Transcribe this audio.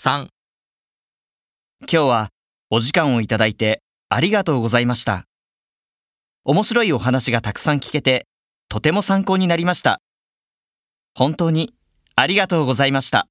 3今日はお時間をいただいてありがとうございました。面白いお話がたくさん聞けてとても参考になりました。本当にありがとうございました。